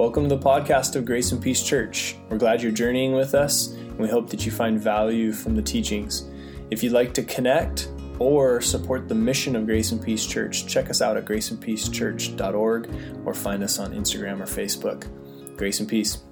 Welcome to the podcast of Grace and Peace Church. We're glad you're journeying with us, and we hope that you find value from the teachings. If you'd like to connect or support the mission of Grace and Peace Church, check us out at graceandpeacechurch.org or find us on Instagram or Facebook. Grace and Peace.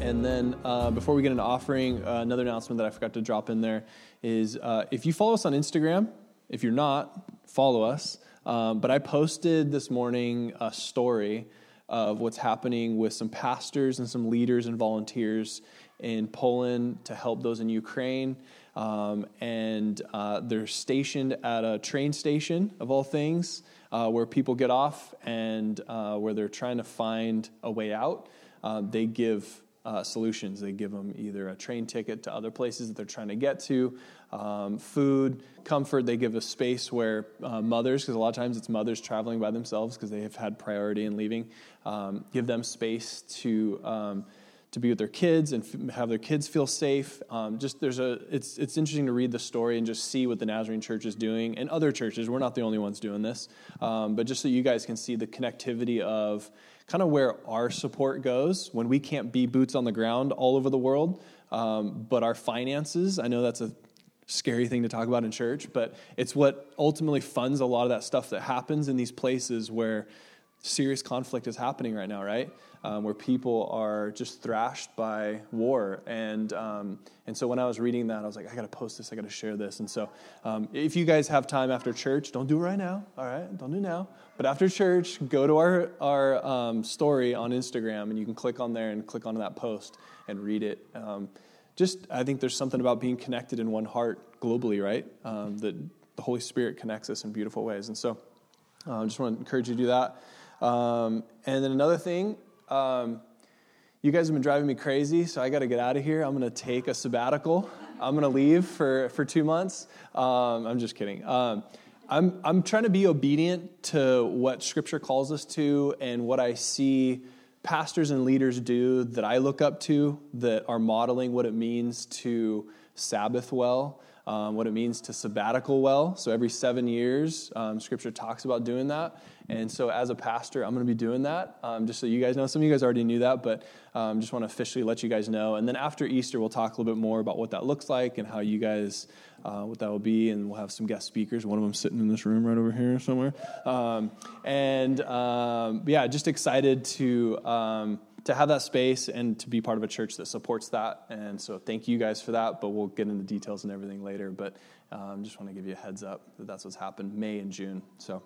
And then uh, before we get into offering, uh, another announcement that I forgot to drop in there is uh, if you follow us on Instagram, if you're not, follow us. Um, but I posted this morning a story of what's happening with some pastors and some leaders and volunteers in Poland to help those in Ukraine. Um, and uh, they're stationed at a train station, of all things, uh, where people get off and uh, where they're trying to find a way out. Uh, they give uh, solutions. They give them either a train ticket to other places that they're trying to get to, um, food, comfort. They give a space where uh, mothers, because a lot of times it's mothers traveling by themselves because they have had priority in leaving, um, give them space to. Um, to be with their kids and f- have their kids feel safe. Um, just there's a it's it's interesting to read the story and just see what the Nazarene Church is doing and other churches. We're not the only ones doing this, um, but just so you guys can see the connectivity of kind of where our support goes when we can't be boots on the ground all over the world. Um, but our finances, I know that's a scary thing to talk about in church, but it's what ultimately funds a lot of that stuff that happens in these places where serious conflict is happening right now, right? um, where people are just thrashed by war. And, um, and so when I was reading that, I was like, I got to post this, I got to share this. And so um, if you guys have time after church, don't do it right now, all right? Don't do now. But after church, go to our, our um, story on Instagram, and you can click on there and click on that post and read it. Just, I think there's something about being connected in one heart globally, right? Um, that the Holy Spirit connects us in beautiful ways. And so I uh, just want to encourage you to do that. Um, and then another thing um, you guys have been driving me crazy, so I got to get out of here. I'm going to take a sabbatical. I'm going to leave for, for two months. Um, I'm just kidding. Um, I'm, I'm trying to be obedient to what Scripture calls us to and what I see pastors and leaders do that I look up to that are modeling what it means to Sabbath well um, what it means to sabbatical well. So every seven years, um, Scripture talks about doing that. And so as a pastor, I'm going to be doing that, um, just so you guys know. Some of you guys already knew that, but um, just want to officially let you guys know. And then after Easter, we'll talk a little bit more about what that looks like and how you guys, uh, what that will be. And we'll have some guest speakers. One of them sitting in this room right over here somewhere. Um, and um, yeah, just excited to to have that space and to be part of a church that supports that. And so thank you guys for that, but we'll get into details and everything later. But um, just want to give you a heads up that that's what's happened May and June. So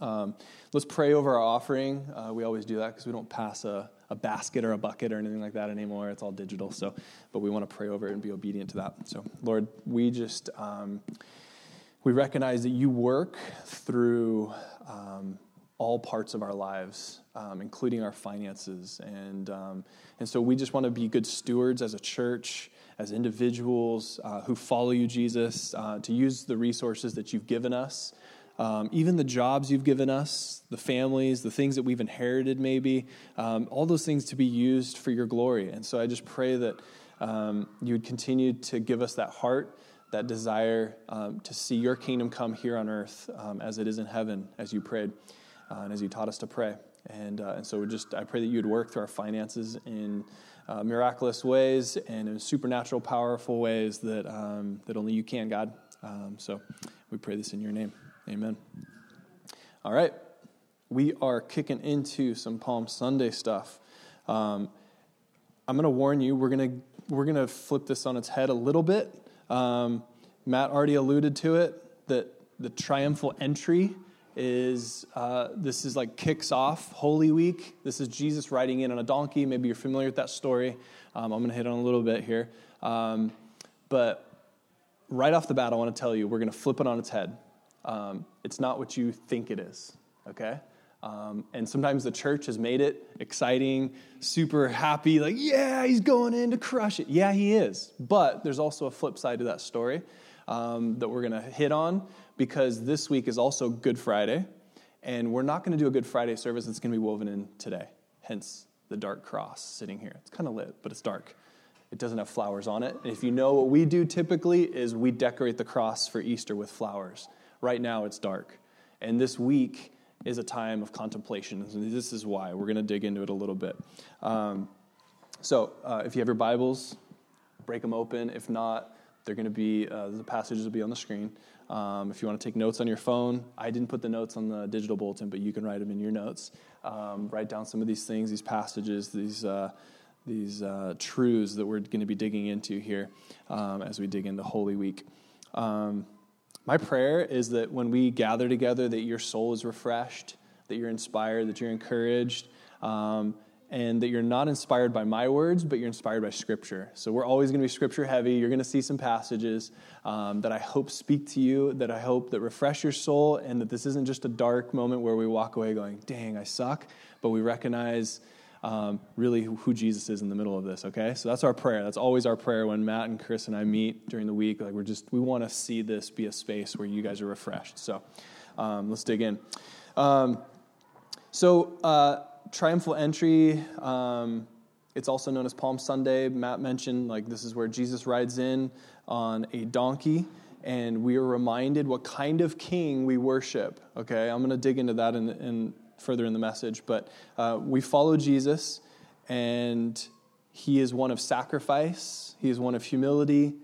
um, let's pray over our offering. Uh, we always do that because we don't pass a, a, basket or a bucket or anything like that anymore. It's all digital. So, but we want to pray over it and be obedient to that. So, Lord, we just um, we recognize that you work through um, all parts of our lives, um, including our finances. And, um, and so we just want to be good stewards as a church, as individuals uh, who follow you, Jesus, uh, to use the resources that you've given us. Um, even the jobs you've given us, the families, the things that we've inherited, maybe, um, all those things to be used for your glory. And so I just pray that um, you would continue to give us that heart that desire um, to see your kingdom come here on earth as it is in heaven, as you prayed uh, and as you taught us to pray. And, uh, and so just I pray that you would work through our finances in uh, miraculous ways and in supernatural, powerful ways that, um, that only you can, God. Um, so we pray this in your name. Amen. All right. We are kicking into some Palm Sunday stuff. Um, I'm going to warn you, we're going to we're going to flip this on its head a little bit. Um, Matt already alluded to it that the triumphal entry is uh, this is like kicks off Holy Week. This is Jesus riding in on a donkey. Maybe you're familiar with that story. Um, I'm going to hit on a little bit here. Um, but right off the bat, I want to tell you we're going to flip it on its head. Um, it's not what you think it is, okay? Um, and sometimes the church has made it exciting, super happy, like, yeah, he's going in to crush it. Yeah, he is. But there's also a flip side to that story um, that we're going to hit on because this week is also Good Friday, and we're not going to do a Good Friday service that's going to be woven in today. Hence the dark cross sitting here. It's kind of lit, but it's dark. It doesn't have flowers on it. And if you know what we do typically is we decorate the cross for Easter with flowers. Right now it's dark. And this week is a time of contemplation. And this is why. We're going to dig into it a little bit. Um, so uh, if you have your Bibles, break them open. If not, they're going to be, uh, the passages will be on the screen. Um, if you want to take notes on your phone, I didn't put the notes on the digital bulletin, but you can write them in your notes. Um, write down some of these things, these passages, these, uh, these uh, truths that we're going to be digging into here um, as we dig into Holy Week. Um, my prayer is that when we gather together, that your soul is refreshed, that you're inspired, that you're encouraged, um, and that you're not inspired by my words, but you're inspired by Scripture. So we're always going to be Scripture heavy. You're going to see some passages um, that I hope speak to you, that I hope that refresh your soul, and that this isn't just a dark moment where we walk away going, "Dang, I suck," but we recognize. Um, really who Jesus is in the middle of this, okay? So that's our prayer. That's always our prayer when Matt and Chris and I meet during the week. Like, we're just, we want to see this be a space where you guys are refreshed. So um, let's dig in. Um, so, uh, triumphal entry. Um, it's also known as Palm Sunday. Matt mentioned like this is where Jesus rides in on a donkey, and we are reminded what kind of king we worship. Okay, I'm going to dig into that in, in, further in the message, but uh, we follow Jesus, and he is one of sacrifice. He is one of humility,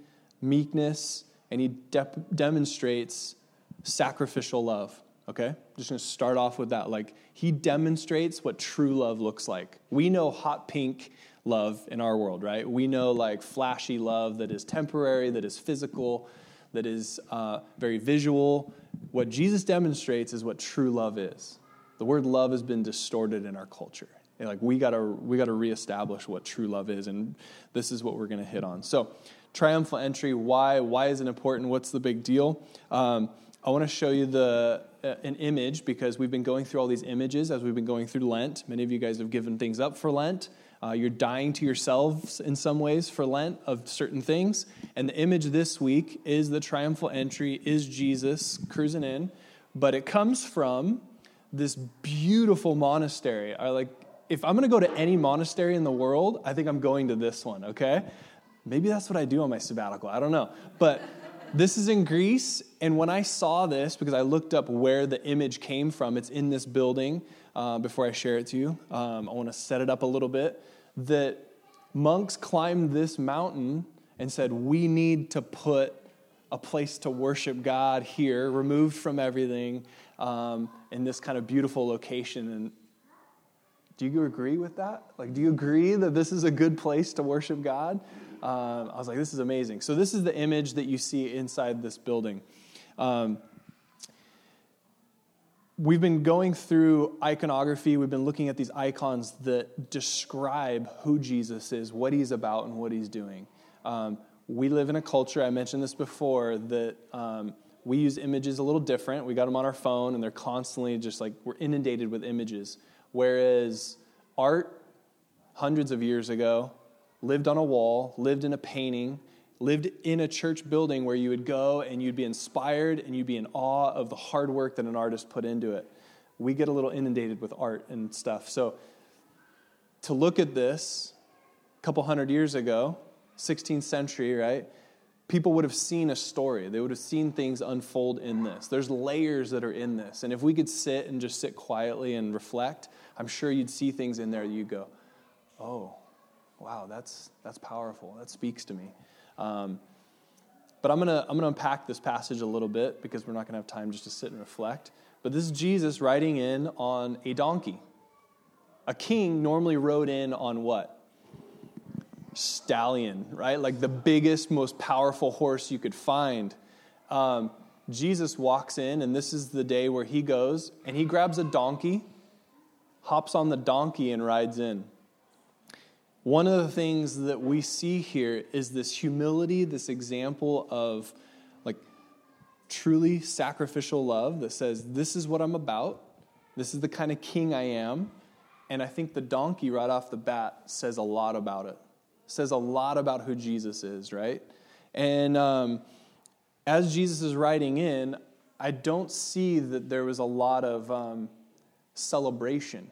meekness, and he de- demonstrates sacrificial love. Okay? Just gonna start off with that. Like, he demonstrates what true love looks like. We know hot pink love in our world, right? We know like flashy love that is temporary, that is physical, that is uh, very visual. What Jesus demonstrates is what true love is. The word love has been distorted in our culture. Like we gotta we gotta reestablish what true love is, and this is what we're gonna hit on. So, triumphal entry. Why? Why is it important? What's the big deal? Um, I want to show you the an image because we've been going through all these images as we've been going through Lent. Many of you guys have given things up for Lent. Uh, you're dying to yourselves in some ways for Lent of certain things. And the image this week is the triumphal entry, is Jesus cruising in. But it comes from this beautiful monastery. I like, if I'm going to go to any monastery in the world, I think I'm going to this one, okay? Maybe that's what I do on my sabbatical. I don't know. But this is in Greece, and when I saw this, because I looked up where the image came from, it's in this building. Uh, before I share it to you, um, I want to set it up a little bit. That monks climbed this mountain and said, We need to put a place to worship God here, removed from everything, um, in this kind of beautiful location. And do you agree with that? Like, do you agree that this is a good place to worship God? Um, I was like, this is amazing. So, this is the image that you see inside this building. Um, we've been going through iconography. We've been looking at these icons that describe who Jesus is, what he's about, and what he's doing. Um, we live in a culture, I mentioned this before, that um, we use images a little different. We got them on our phone, and they're constantly just like we're inundated with images. Whereas art, hundreds of years ago, lived on a wall, lived in a painting, lived in a church building where you would go and you'd be inspired and you'd be in awe of the hard work that an artist put into it. We get a little inundated with art and stuff. So to look at this a couple hundred years ago, 16th century, right? People would have seen a story. They would have seen things unfold in this. There's layers that are in this. And if we could sit and just sit quietly and reflect, I'm sure you'd see things in there you go, oh, wow, that's, that's powerful. That speaks to me. Um, but I'm going to I'm gonna unpack this passage a little bit because we're not going to have time just to sit and reflect. But this is Jesus riding in on a donkey. A king normally rode in on what? Stallion, right? Like the biggest, most powerful horse you could find. Um, Jesus walks in, and this is the day where he goes and he grabs a donkey, hops on the donkey, and rides in. One of the things that we see here is this humility, this example of like truly sacrificial love that says, This is what I'm about. This is the kind of king I am. And I think the donkey, right off the bat, says a lot about it. Says a lot about who Jesus is, right? And um, as Jesus is riding in, I don't see that there was a lot of um, celebration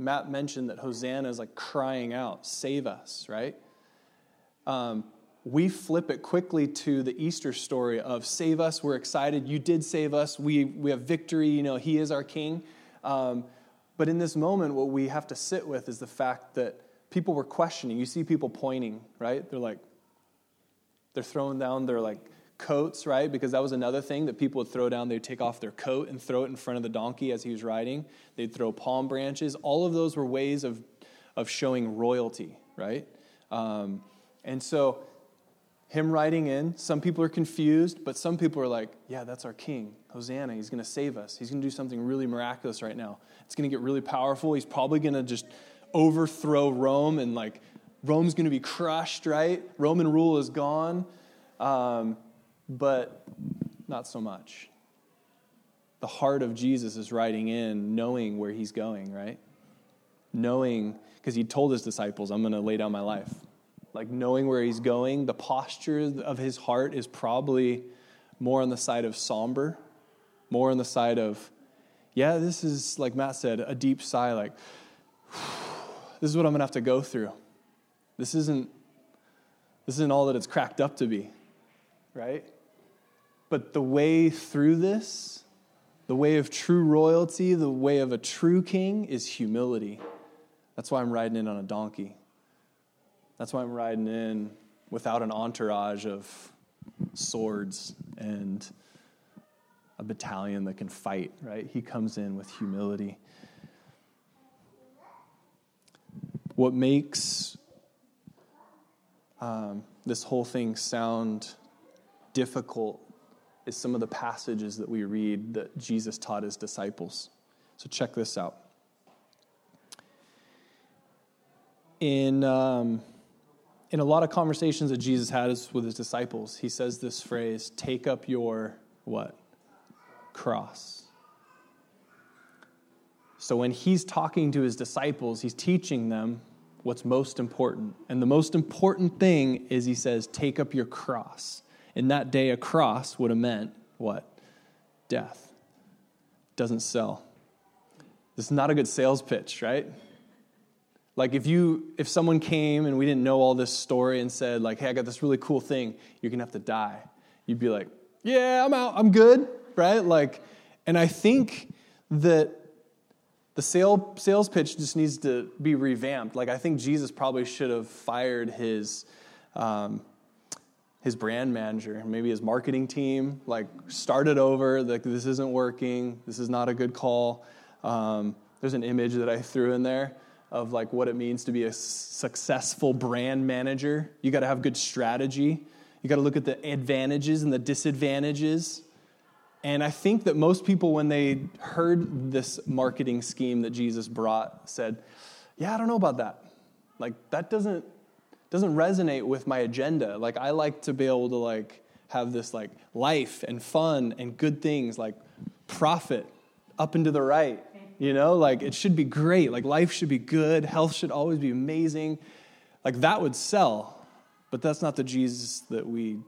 Matt mentioned that Hosanna is like crying out, save us, right? Um, we flip it quickly to the Easter story of save us, we're excited, you did save us, we, we have victory, you know, he is our king. Um, but in this moment, what we have to sit with is the fact that people were questioning. You see people pointing, right? They're like, they're throwing down their like coats, right? Because that was another thing that people would throw down. They'd take off their coat and throw it in front of the donkey as he was riding. They'd throw palm branches. All of those were ways of, of showing royalty, right? Um, and so, him riding in, some people are confused, but some people are like, yeah, that's our king. Hosanna. He's going to save us. He's going to do something really miraculous right now. It's going to get really powerful. He's probably going to just overthrow Rome and like Rome's going to be crushed, right? Roman rule is gone. Um, but not so much. The heart of Jesus is riding in, knowing where he's going, right? Knowing, because he told his disciples, I'm going to lay down my life. Like knowing where he's going, the posture of his heart is probably more on the side of somber, more on the side of, yeah, this is, like Matt said, a deep sigh, like, this is what I'm going to have to go through. This isn't, this isn't all that it's cracked up to be, right? But the way through this, the way of true royalty, the way of a true king is humility. That's why I'm riding in on a donkey. That's why I'm riding in without an entourage of swords and a battalion that can fight, right? He comes in with humility. What makes um, this whole thing sound difficult is some of the passages that we read that Jesus taught his disciples. So check this out. In, um, in a lot of conversations that Jesus has with his disciples, he says this phrase take up your what? Cross. So when he's talking to his disciples, he's teaching them what's most important. And the most important thing is he says, take up your cross. In that day, a cross would have meant what? Death. Doesn't sell. This is not a good sales pitch, right? Like if you if someone came and we didn't know all this story and said like, "Hey, I got this really cool thing. You're going to have to die." You'd be like, "Yeah, I'm out. I'm good." Right? Like and I think that the sale, sales pitch just needs to be revamped. Like I think Jesus probably should have fired his um, his brand manager, maybe his marketing team, like started over, like this isn't working, this is not a good call. Um, there's an image that I threw in there of like what it means to be a successful brand manager. You got to have good strategy. You got to look at the advantages and the disadvantages. And I think that most people, when they heard this marketing scheme that Jesus brought, said, Yeah, I don't know about that. Like, that doesn't doesn't resonate with my agenda. Like I like to be able to like have this like life and fun and good things like profit up and to the right. You know, like it should be great. Like life should be good. Health should always be amazing. Like that would sell. But that's not the Jesus that we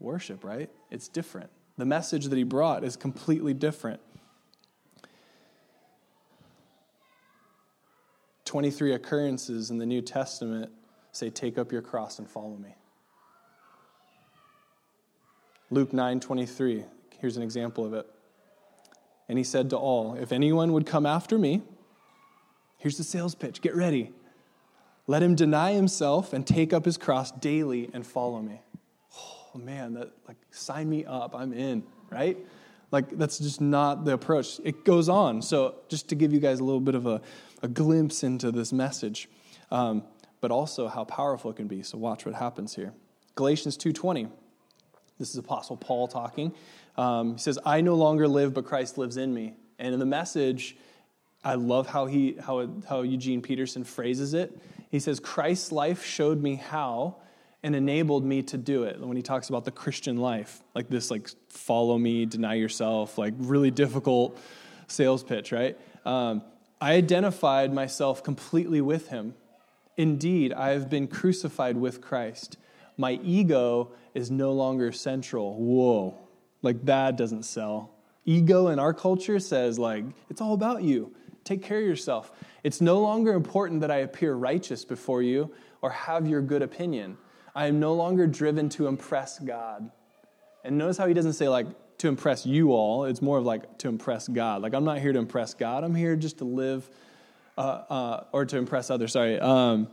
worship, right? It's different. The message that he brought is completely different. 23 occurrences in the New Testament say, Take up your cross and follow me. Luke 9 23, here's an example of it. And he said to all, If anyone would come after me, here's the sales pitch get ready. Let him deny himself and take up his cross daily and follow me. Oh man, that like sign me up. I'm in, right? Like that's just not the approach. It goes on. So just to give you guys a little bit of a, a glimpse into this message. Um, but also how powerful it can be. So watch what happens here. Galatians 2:20. This is Apostle Paul talking. Um, he says, "I no longer live, but Christ lives in me." And in the message, I love how he how how Eugene Peterson phrases it. He says, "Christ's life showed me how." and enabled me to do it when he talks about the christian life like this like follow me deny yourself like really difficult sales pitch right um, i identified myself completely with him Indeed, I have been crucified with Christ. My ego is no longer central. Whoa, like that doesn't sell. Ego in our culture says, like, it's all about you. Take care of yourself. It's no longer important that I appear righteous before you or have your good opinion. I am no longer driven to impress God. And notice how he doesn't say, like, to impress you all. It's more of like to impress God. Like, I'm not here to impress God. I'm here just to live, uh, uh, or to impress others, sorry. Um,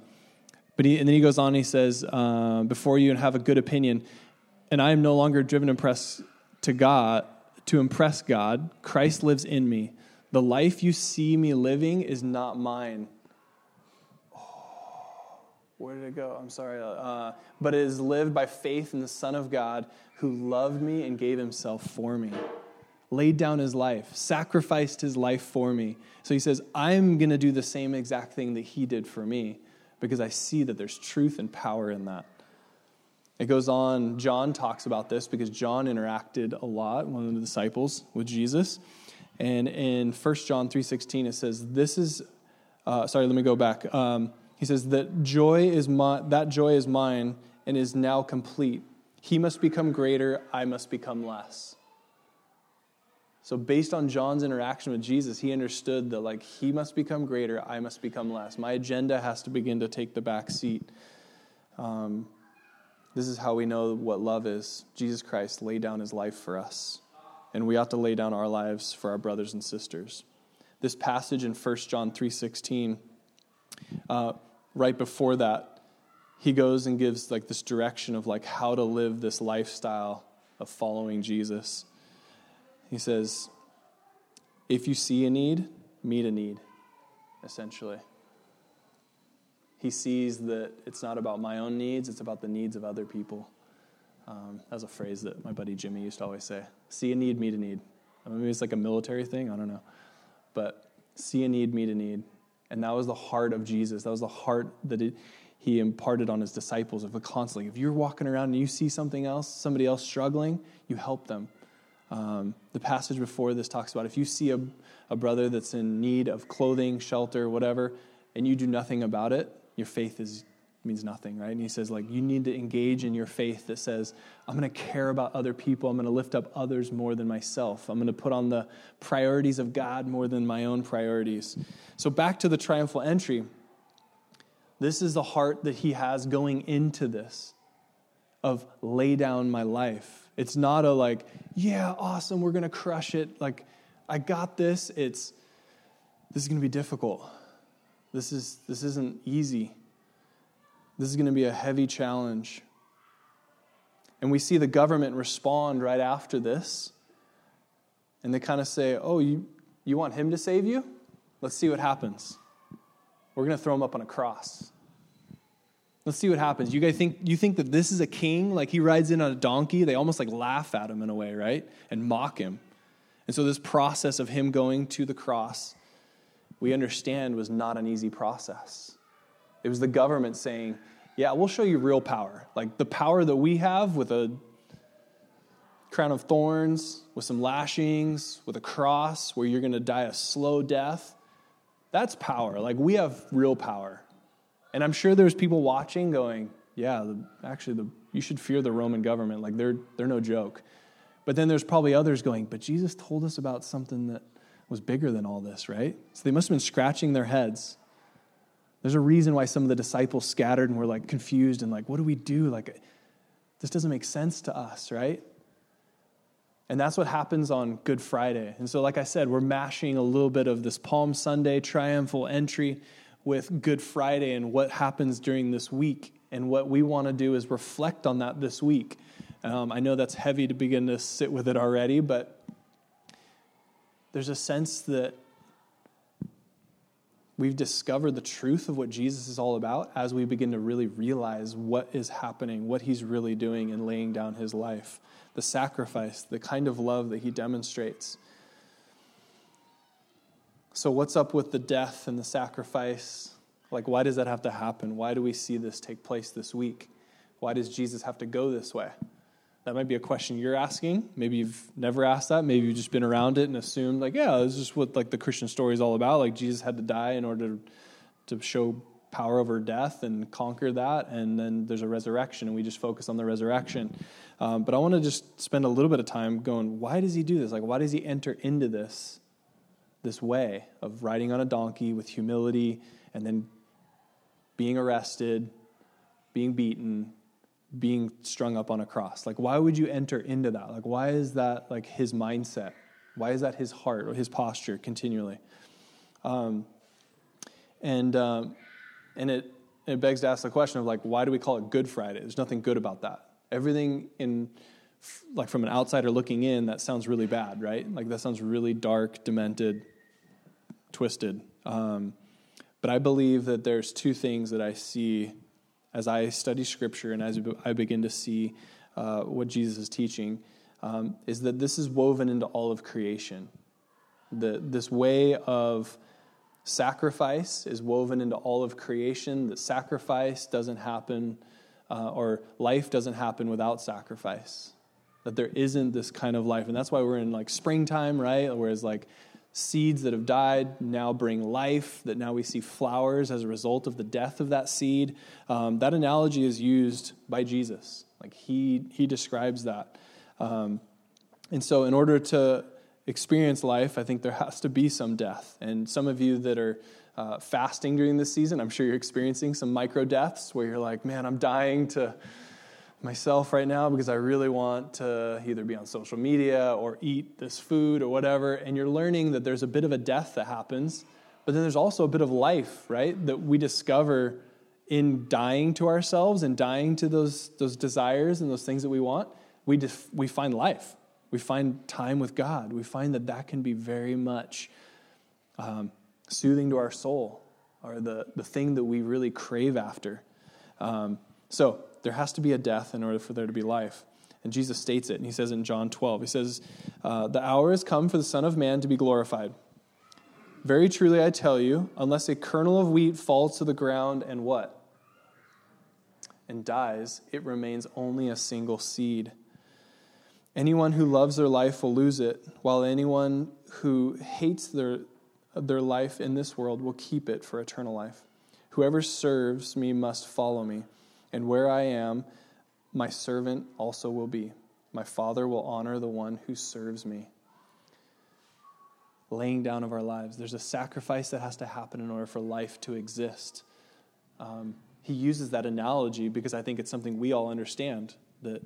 but he, and then he goes on he says, uh, before you and have a good opinion, and I am no longer driven to impress to God, to impress God. Christ lives in me. The life you see me living is not mine. Oh, where did it go? I'm sorry. Uh, but it is lived by faith in the Son of God who loved me and gave himself for me, laid down his life, sacrificed his life for me. So he says, I'm going to do the same exact thing that he did for me because I see that there's truth and power in that. It goes on, John talks about this because John interacted a lot, one of the disciples, with Jesus. And in 1 John 3.16, it says, this is, uh, sorry, let me go back. Um, he says, that joy is my, that joy is mine and is now complete. He must become greater, I must become less. So, based on John's interaction with Jesus, he understood that, like, he must become greater, I must become less. My agenda has to begin to take the back seat. Um, this is how we know what love is. Jesus Christ laid down his life for us, and we ought to lay down our lives for our brothers and sisters. This passage in 1 John 3.16, uh, right before that, he goes and gives like this direction of like how to live this lifestyle of following Jesus. He says, if you see a need, meet a need, essentially. He sees that it's not about my own needs, it's about the needs of other people. Um, that's a phrase that my buddy Jimmy used to always say see a need, meet a need. I mean, maybe it's like a military thing, I don't know. But see a need, meet a need. And that was the heart of Jesus. That was the heart that it, he imparted on his disciples of constantly if you're walking around and you see something else somebody else struggling you help them um, the passage before this talks about if you see a, a brother that's in need of clothing shelter whatever and you do nothing about it your faith is means nothing right? And he says like you need to engage in your faith that says i'm going to care about other people. I'm going to lift up others more than myself. I'm going to put on the priorities of god more than my own priorities. So back to the triumphal entry. This is the heart that he has going into this of lay down my life. It's not a like, yeah, awesome, we're going to crush it. Like, I got this. It's, this is going to be difficult. This, is, this isn't easy. This is going to be a heavy challenge. And we see the government respond right after this. And they kind of say, Oh, you, you want him to save you? Let's see what happens. We're going to throw him up on a cross. Let's see what happens. You guys think you think that this is a king? Like he rides in on a donkey, they almost like laugh at him in a way, right? And mock him. And so this process of him going to the cross, we understand was not an easy process. It was the government saying, "Yeah, we'll show you real power. Like the power that we have with a crown of thorns, with some lashings, with a cross where you're going to die a slow death. That's power. Like we have real power. And I'm sure there's people watching going, yeah, the, actually, the, you should fear the Roman government. Like, they're, they're no joke. But then there's probably others going, but Jesus told us about something that was bigger than all this, right? So they must have been scratching their heads. There's a reason why some of the disciples scattered and were like confused and like, what do we do? Like, this doesn't make sense to us, right? And that's what happens on Good Friday. And so, like I said, we're mashing a little bit of this Palm Sunday triumphal entry with Good Friday and what happens during this week. And what we want to do is reflect on that this week. Um, I know that's heavy to begin to sit with it already, but there's a sense that we've discovered the truth of what Jesus is all about as we begin to really realize what is happening, what he's really doing in laying down his life, the sacrifice, the kind of love that he demonstrates. So, what's up with the death and the sacrifice? Like, why does that have to happen? Why do we see this take place this week? Why does Jesus have to go this way? That might be a question you're asking. Maybe you've never asked that. Maybe you've just been around it and assumed, like, yeah, this is what like the Christian story is all about. Like Jesus had to die in order to show power over death and conquer that, and then there's a resurrection, and we just focus on the resurrection. Um, but I want to just spend a little bit of time going, why does he do this? Like, why does he enter into this? This way of riding on a donkey with humility and then being arrested, being beaten, being strung up on a cross? Like, why would you enter into that? Like, why is that like his mindset? Why is that his heart or his posture continually? Um, and um, and it it begs to ask the question of like, why do we call it Good Friday? There's nothing good about that. Everything in like from an outsider looking in, that sounds really bad, right? Like that sounds really dark, demented, twisted. Um, but I believe that there's two things that I see as I study Scripture and as I begin to see uh, what Jesus is teaching, um, is that this is woven into all of creation. The, this way of sacrifice is woven into all of creation, that sacrifice doesn't happen, uh, or life doesn't happen without sacrifice. That there isn't this kind of life. And that's why we're in like springtime, right? Whereas like seeds that have died now bring life, that now we see flowers as a result of the death of that seed. Um, that analogy is used by Jesus. Like he, he describes that. Um, and so, in order to experience life, I think there has to be some death. And some of you that are uh, fasting during this season, I'm sure you're experiencing some micro deaths where you're like, man, I'm dying to myself right now because I really want to either be on social media or eat this food or whatever. And you're learning that there's a bit of a death that happens, but then there's also a bit of life, right? That we discover in dying to ourselves and dying to those, those desires and those things that we want. We, def- we find life. We find time with God. We find that that can be very much um, soothing to our soul or the, the thing that we really crave after. Um, so, there has to be a death in order for there to be life. And Jesus states it, and he says in John 12, he says, uh, The hour has come for the Son of Man to be glorified. Very truly I tell you, unless a kernel of wheat falls to the ground and what? And dies, it remains only a single seed. Anyone who loves their life will lose it, while anyone who hates their, their life in this world will keep it for eternal life. Whoever serves me must follow me and where I am, my servant also will be. My Father will honor the one who serves me. Laying down of our lives. There's a sacrifice that has to happen in order for life to exist. Um, he uses that analogy because I think it's something we all understand that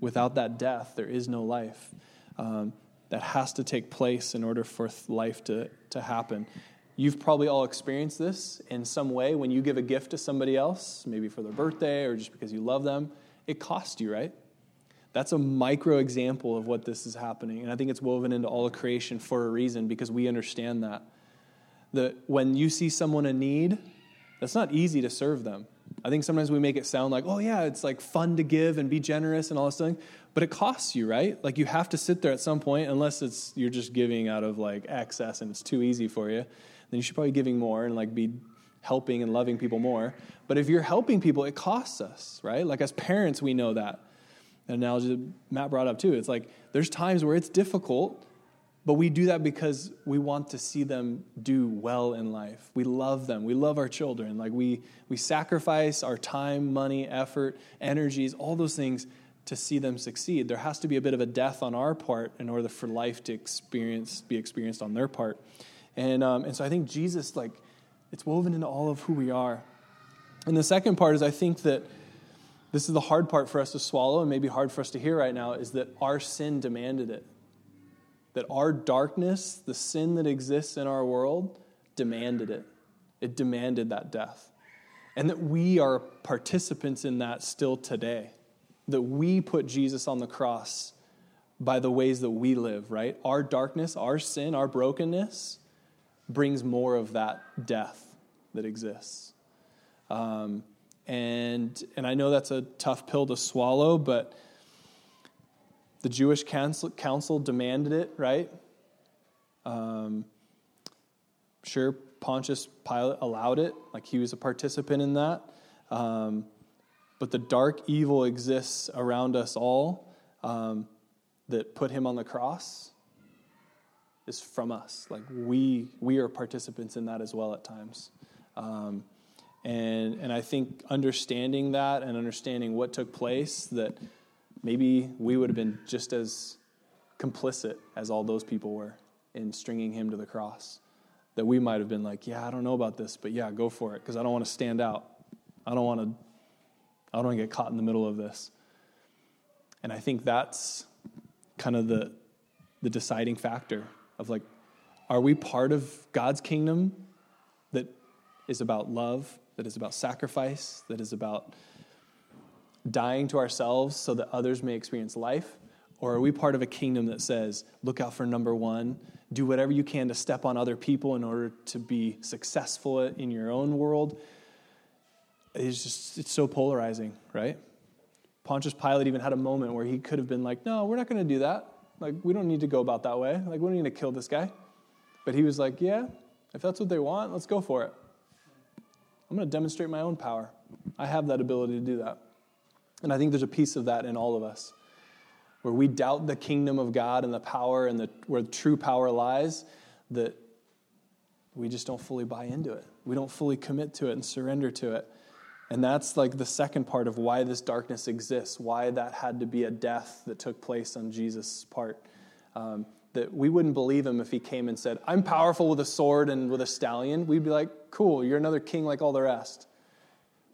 without that death, there is no life. Um, that has to take place in order for life to, to happen. You've probably all experienced this in some way when you give a gift to somebody else, maybe for their birthday or just because you love them. It costs you, right? That's a micro example of what this is happening. And I think it's woven into all of creation for a reason because we understand that. That when you see someone in need, that's not easy to serve them. I think sometimes we make it sound like, oh, yeah, it's like fun to give and be generous and all this thing. But it costs you, right? Like you have to sit there at some point, unless it's you're just giving out of like excess and it's too easy for you then you should probably be giving more and like be helping and loving people more. But if you're helping people, it costs us, right? Like as parents, we know that. An analogy that Matt brought up too. It's like there's times where it's difficult, but we do that because we want to see them do well in life. We love them. We love our children. Like we we sacrifice our time, money, effort, energies, all those things to see them succeed. There has to be a bit of a death on our part in order for life to experience be experienced on their part. And, um, and so I think Jesus, like, it's woven into all of who we are. And the second part is I think that this is the hard part for us to swallow and maybe hard for us to hear right now is that our sin demanded it. That our darkness, the sin that exists in our world, demanded it. It demanded that death. And that we are participants in that still today. That we put Jesus on the cross by the ways that we live, right? Our darkness, our sin, our brokenness brings more of that death that exists. Um, and, and I know that's a tough pill to swallow, but the Jewish council, council demanded it, right? Um, sure, Pontius Pilate allowed it, like he was a participant in that. Um, but the dark evil exists around us all um, that put him on the cross is from us. Like we we are participants in that as well at times. Um, and and I think understanding that and understanding what took place that maybe we would have been just as complicit as all those people were in stringing him to the cross. That we might have been like, yeah, I don't know about this, but yeah, go for it because I don't want to stand out. I don't want to I don't want to get caught in the middle of this. And I think that's kind of the, the deciding factor of like, are we part of God's kingdom that is about love, that is about sacrifice, that is about dying to ourselves so that others may experience life? Or are we part of a kingdom that says, look out for number one, do whatever you can to step on other people in order to be successful in your own world? It's just, it's so polarizing, right? Pontius Pilate even had a moment where he could have been like, no, we're not going to do that. Like, we don't need to go about that way. Like, we don't need to kill this guy. But he was like, yeah, if that's what they want, let's go for it. I'm going to demonstrate my own power. I have that ability to do that. And I think there's a piece of that in all of us where we doubt the kingdom of God and the power and the, where true power lies, that we just don't fully buy into it. We don't fully commit to it and surrender to it. And that's like the second part of why this darkness exists, why that had to be a death that took place on Jesus' part. Um, that we wouldn't believe him if he came and said, I'm powerful with a sword and with a stallion. We'd be like, cool, you're another king like all the rest.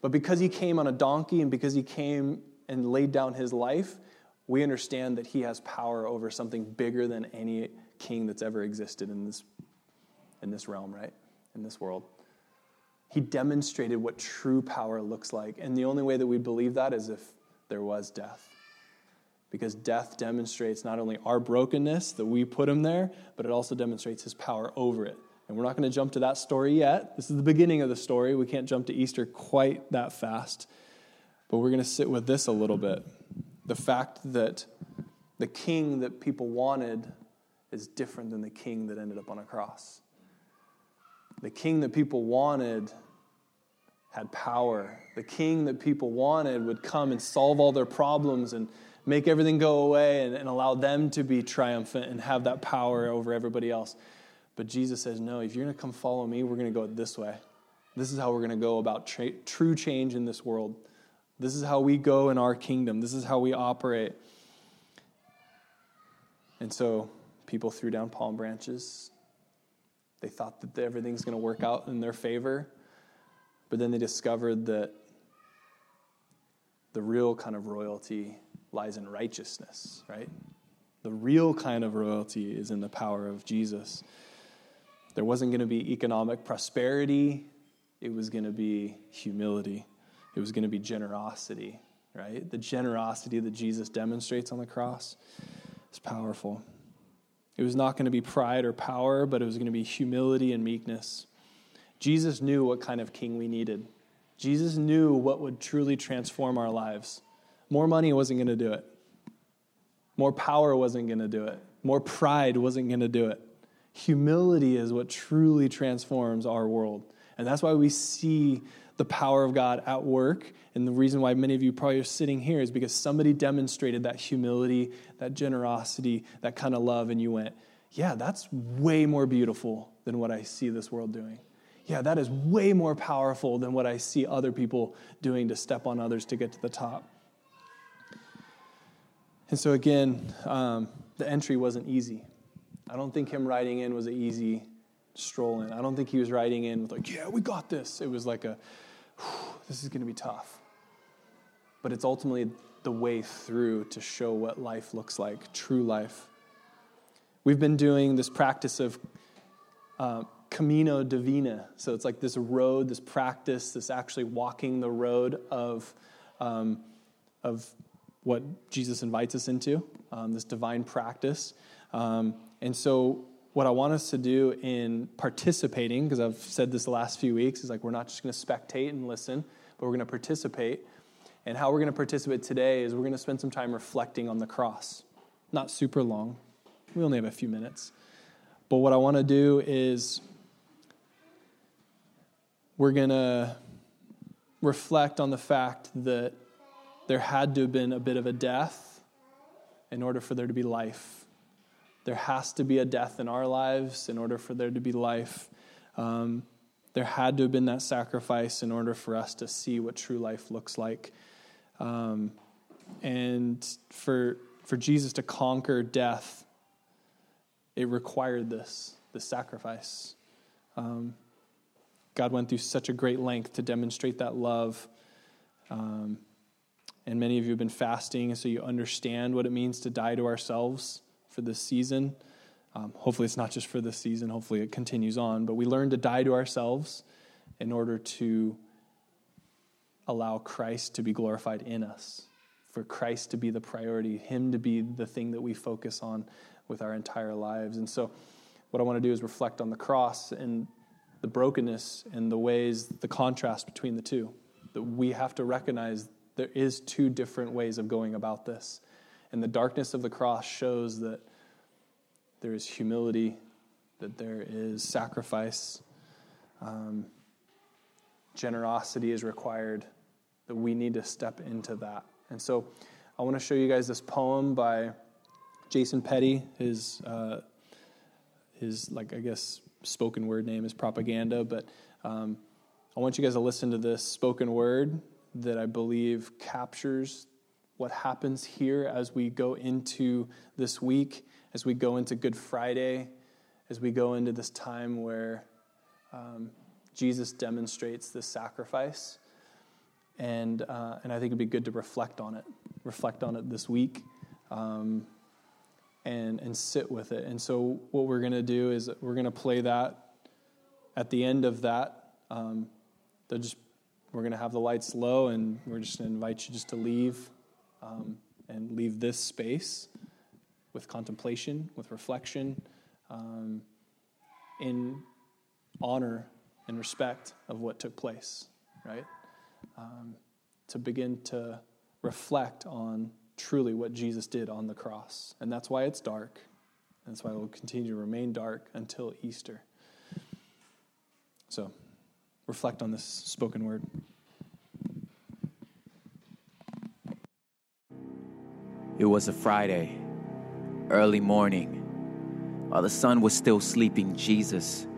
But because he came on a donkey and because he came and laid down his life, we understand that he has power over something bigger than any king that's ever existed in this, in this realm, right? In this world. He demonstrated what true power looks like. And the only way that we believe that is if there was death. Because death demonstrates not only our brokenness that we put him there, but it also demonstrates his power over it. And we're not going to jump to that story yet. This is the beginning of the story. We can't jump to Easter quite that fast. But we're going to sit with this a little bit the fact that the king that people wanted is different than the king that ended up on a cross. The king that people wanted had power. The king that people wanted would come and solve all their problems and make everything go away and, and allow them to be triumphant and have that power over everybody else. But Jesus says, No, if you're going to come follow me, we're going to go this way. This is how we're going to go about tra- true change in this world. This is how we go in our kingdom. This is how we operate. And so people threw down palm branches. They thought that everything's going to work out in their favor. But then they discovered that the real kind of royalty lies in righteousness, right? The real kind of royalty is in the power of Jesus. There wasn't going to be economic prosperity, it was going to be humility. It was going to be generosity, right? The generosity that Jesus demonstrates on the cross is powerful. It was not going to be pride or power, but it was going to be humility and meekness. Jesus knew what kind of king we needed. Jesus knew what would truly transform our lives. More money wasn't going to do it. More power wasn't going to do it. More pride wasn't going to do it. Humility is what truly transforms our world. And that's why we see the power of God at work. And the reason why many of you probably are sitting here is because somebody demonstrated that humility, that generosity, that kind of love, and you went, yeah, that's way more beautiful than what I see this world doing. Yeah, that is way more powerful than what I see other people doing to step on others to get to the top. And so, again, um, the entry wasn't easy. I don't think him riding in was an easy stroll in. I don't think he was riding in with, like, yeah, we got this. It was like a, this is going to be tough. But it's ultimately the way through to show what life looks like, true life. We've been doing this practice of uh, Camino Divina. So it's like this road, this practice, this actually walking the road of, um, of what Jesus invites us into, um, this divine practice. Um, and so what I want us to do in participating, because I've said this the last few weeks, is like we're not just going to spectate and listen, but we're going to participate. And how we're going to participate today is we're going to spend some time reflecting on the cross. Not super long, we only have a few minutes. But what I want to do is we're going to reflect on the fact that there had to have been a bit of a death in order for there to be life there has to be a death in our lives in order for there to be life. Um, there had to have been that sacrifice in order for us to see what true life looks like. Um, and for, for Jesus to conquer death, it required this, this sacrifice. Um, God went through such a great length to demonstrate that love. Um, and many of you have been fasting, so you understand what it means to die to ourselves for this season. Um, hopefully, it's not just for this season, hopefully, it continues on. But we learn to die to ourselves in order to allow Christ to be glorified in us, for Christ to be the priority, Him to be the thing that we focus on with our entire lives. And so, what I want to do is reflect on the cross and the brokenness and the ways, the contrast between the two. That we have to recognize there is two different ways of going about this. And the darkness of the cross shows that there is humility, that there is sacrifice, um, generosity is required, that we need to step into that. And so I want to show you guys this poem by Jason Petty. His, uh, his like, I guess, spoken word name is Propaganda, but um, I want you guys to listen to this spoken word that I believe captures what happens here as we go into this week, as we go into Good Friday, as we go into this time where um, Jesus demonstrates this sacrifice. And, uh, and I think it'd be good to reflect on it, reflect on it this week, um, and, and sit with it. And so, what we're going to do is we're going to play that at the end of that. Um, just we're going to have the lights low, and we're just going to invite you just to leave um, and leave this space with contemplation, with reflection, um, in honor and respect of what took place, right? Um, to begin to reflect on truly what Jesus did on the cross. And that's why it's dark. And that's why it will continue to remain dark until Easter. So, reflect on this spoken word. It was a Friday, early morning. While the sun was still sleeping, Jesus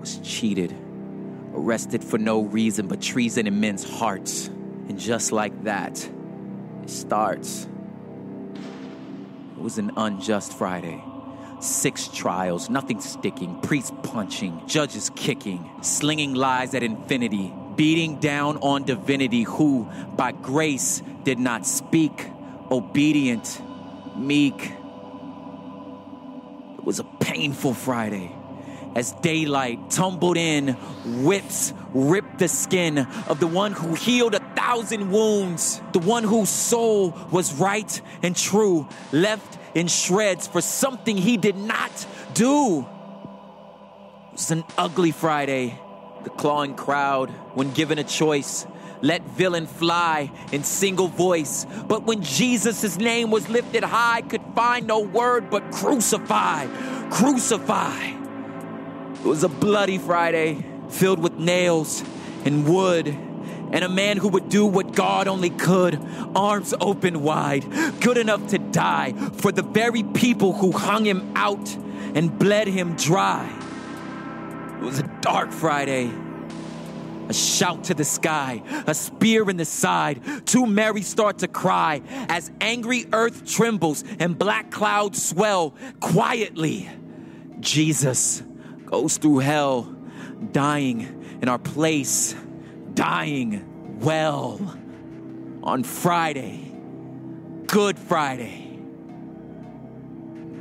was cheated, arrested for no reason but treason in men's hearts. And just like that, it starts. It was an unjust Friday. Six trials, nothing sticking, priests punching, judges kicking, slinging lies at infinity, beating down on divinity who, by grace, did not speak, obedient, meek. It was a painful Friday as daylight tumbled in, whips ripped the skin of the one who healed a thousand wounds, the one whose soul was right and true, left in shreds for something he did not do. It was an ugly Friday. The clawing crowd, when given a choice, let villain fly in single voice. But when Jesus' name was lifted high, could find no word but crucify, crucify. It was a bloody Friday filled with nails and wood and a man who would do what God only could, arms open wide, good enough to die for the very people who hung him out and bled him dry. It was a dark Friday. A shout to the sky, a spear in the side. Two Marys start to cry as angry earth trembles and black clouds swell quietly. Jesus goes through hell, dying in our place, dying well on Friday, Good Friday.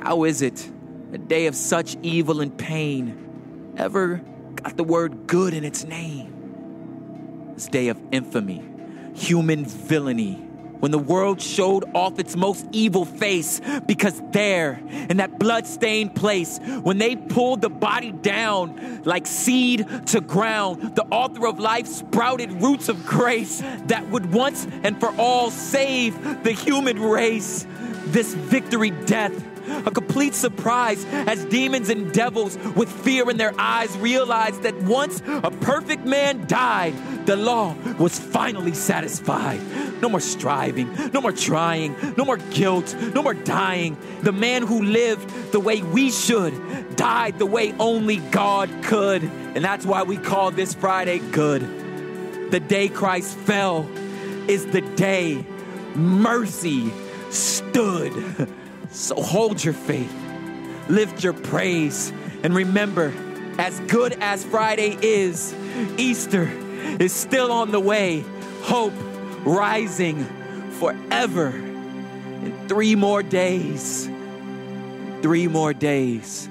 How is it a day of such evil and pain ever got the word good in its name? This day of infamy, human villainy, when the world showed off its most evil face because there, in that blood-stained place, when they pulled the body down like seed to ground, the author of life sprouted roots of grace that would once and for all save the human race. This victory death a complete surprise as demons and devils with fear in their eyes realized that once a perfect man died, the law was finally satisfied. No more striving, no more trying, no more guilt, no more dying. The man who lived the way we should died the way only God could. And that's why we call this Friday good. The day Christ fell is the day mercy stood. So hold your faith, lift your praise, and remember as good as Friday is, Easter is still on the way. Hope rising forever. In three more days, three more days,